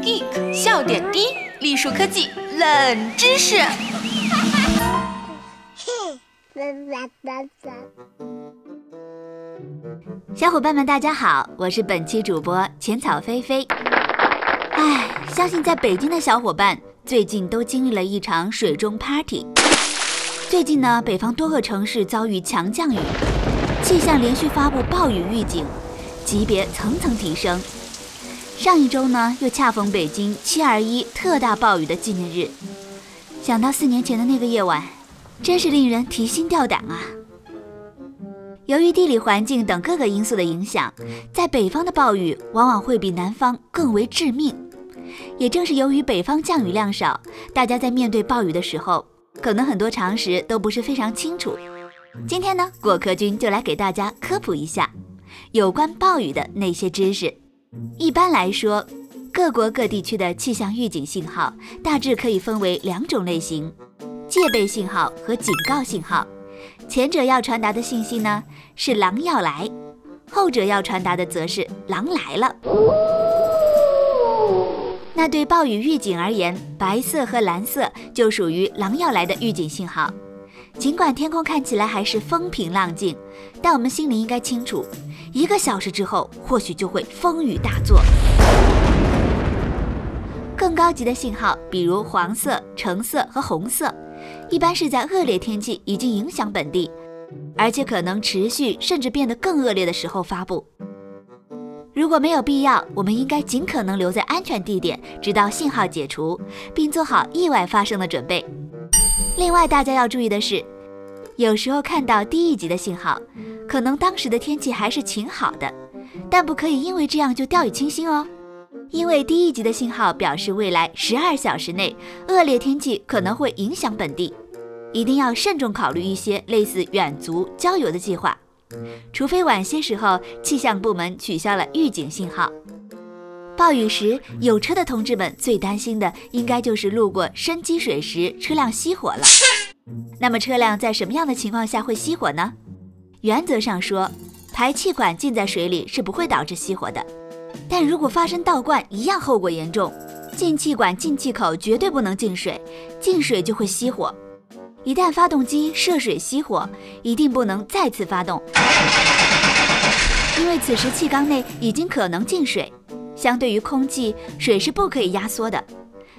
Geek 笑点低，栗树科技冷知识。小伙伴们，大家好，我是本期主播浅草菲菲。唉，相信在北京的小伙伴最近都经历了一场水中 party。最近呢，北方多个城市遭遇强降雨，气象连续发布暴雨预警，级别层层提升。上一周呢，又恰逢北京七二一特大暴雨的纪念日。想到四年前的那个夜晚，真是令人提心吊胆啊！由于地理环境等各个因素的影响，在北方的暴雨往往会比南方更为致命。也正是由于北方降雨量少，大家在面对暴雨的时候，可能很多常识都不是非常清楚。今天呢，果壳君就来给大家科普一下有关暴雨的那些知识。一般来说，各国各地区的气象预警信号大致可以分为两种类型：戒备信号和警告信号。前者要传达的信息呢是“狼要来”，后者要传达的则是“狼来了”。那对暴雨预警而言，白色和蓝色就属于“狼要来”的预警信号。尽管天空看起来还是风平浪静，但我们心里应该清楚，一个小时之后或许就会风雨大作。更高级的信号，比如黄色、橙色和红色。一般是在恶劣天气已经影响本地，而且可能持续甚至变得更恶劣的时候发布。如果没有必要，我们应该尽可能留在安全地点，直到信号解除，并做好意外发生的准备。另外，大家要注意的是，有时候看到低一级的信号，可能当时的天气还是晴好的，但不可以因为这样就掉以轻心哦。因为低一级的信号表示未来十二小时内恶劣天气可能会影响本地，一定要慎重考虑一些类似远足、郊游的计划，除非晚些时候气象部门取消了预警信号。暴雨时有车的同志们最担心的应该就是路过深积水时车辆熄火了。那么车辆在什么样的情况下会熄火呢？原则上说，排气管浸在水里是不会导致熄火的。但如果发生倒灌，一样后果严重。进气管进气口绝对不能进水，进水就会熄火。一旦发动机涉水熄火，一定不能再次发动，因为此时气缸内已经可能进水。相对于空气，水是不可以压缩的。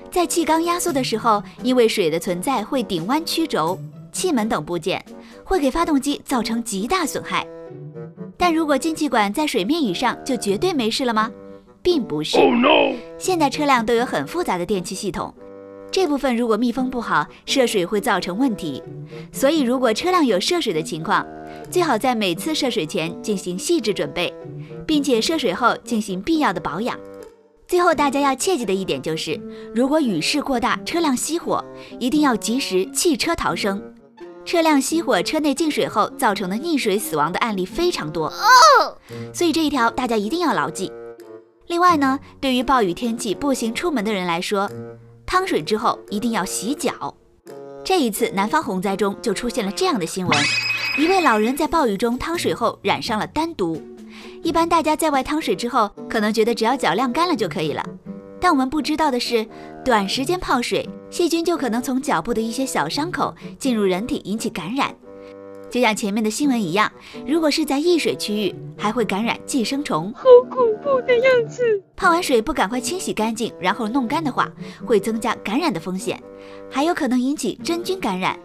在气缸压缩的时候，因为水的存在会顶弯曲轴、气门等部件，会给发动机造成极大损害。但如果进气管在水面以上，就绝对没事了吗？并不是。现代车辆都有很复杂的电气系统，这部分如果密封不好，涉水会造成问题。所以，如果车辆有涉水的情况，最好在每次涉水前进行细致准备，并且涉水后进行必要的保养。最后，大家要切记的一点就是，如果雨势过大，车辆熄火，一定要及时弃车逃生。车辆熄火，车内进水后造成的溺水死亡的案例非常多，所以这一条大家一定要牢记。另外呢，对于暴雨天气步行出门的人来说，汤水之后一定要洗脚。这一次南方洪灾中就出现了这样的新闻：一位老人在暴雨中汤水后染上了丹毒。一般大家在外汤水之后，可能觉得只要脚晾干了就可以了。但我们不知道的是，短时间泡水，细菌就可能从脚部的一些小伤口进入人体，引起感染。就像前面的新闻一样，如果是在溢水区域，还会感染寄生虫，好恐怖的样子。泡完水不赶快清洗干净，然后弄干的话，会增加感染的风险，还有可能引起真菌感染，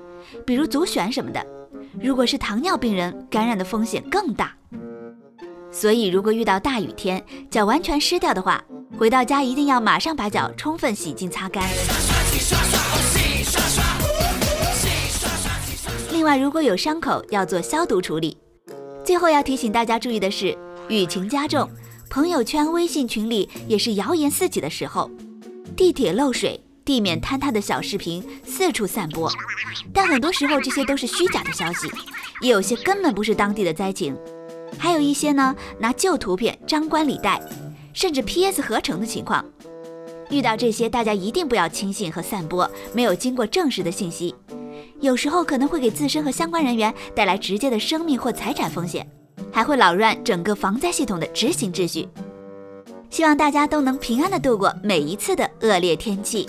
比如足癣什么的。如果是糖尿病人，感染的风险更大。所以，如果遇到大雨天，脚完全湿掉的话，回到家一定要马上把脚充分洗净擦干。另外，如果有伤口，要做消毒处理。最后要提醒大家注意的是，雨情加重，朋友圈、微信群里也是谣言四起的时候。地铁漏水、地面坍塌的小视频四处散播，但很多时候这些都是虚假的消息，也有些根本不是当地的灾情。还有一些呢，拿旧图片张冠李戴，甚至 PS 合成的情况。遇到这些，大家一定不要轻信和散播没有经过证实的信息，有时候可能会给自身和相关人员带来直接的生命或财产风险，还会扰乱整个防灾系统的执行秩序。希望大家都能平安的度过每一次的恶劣天气。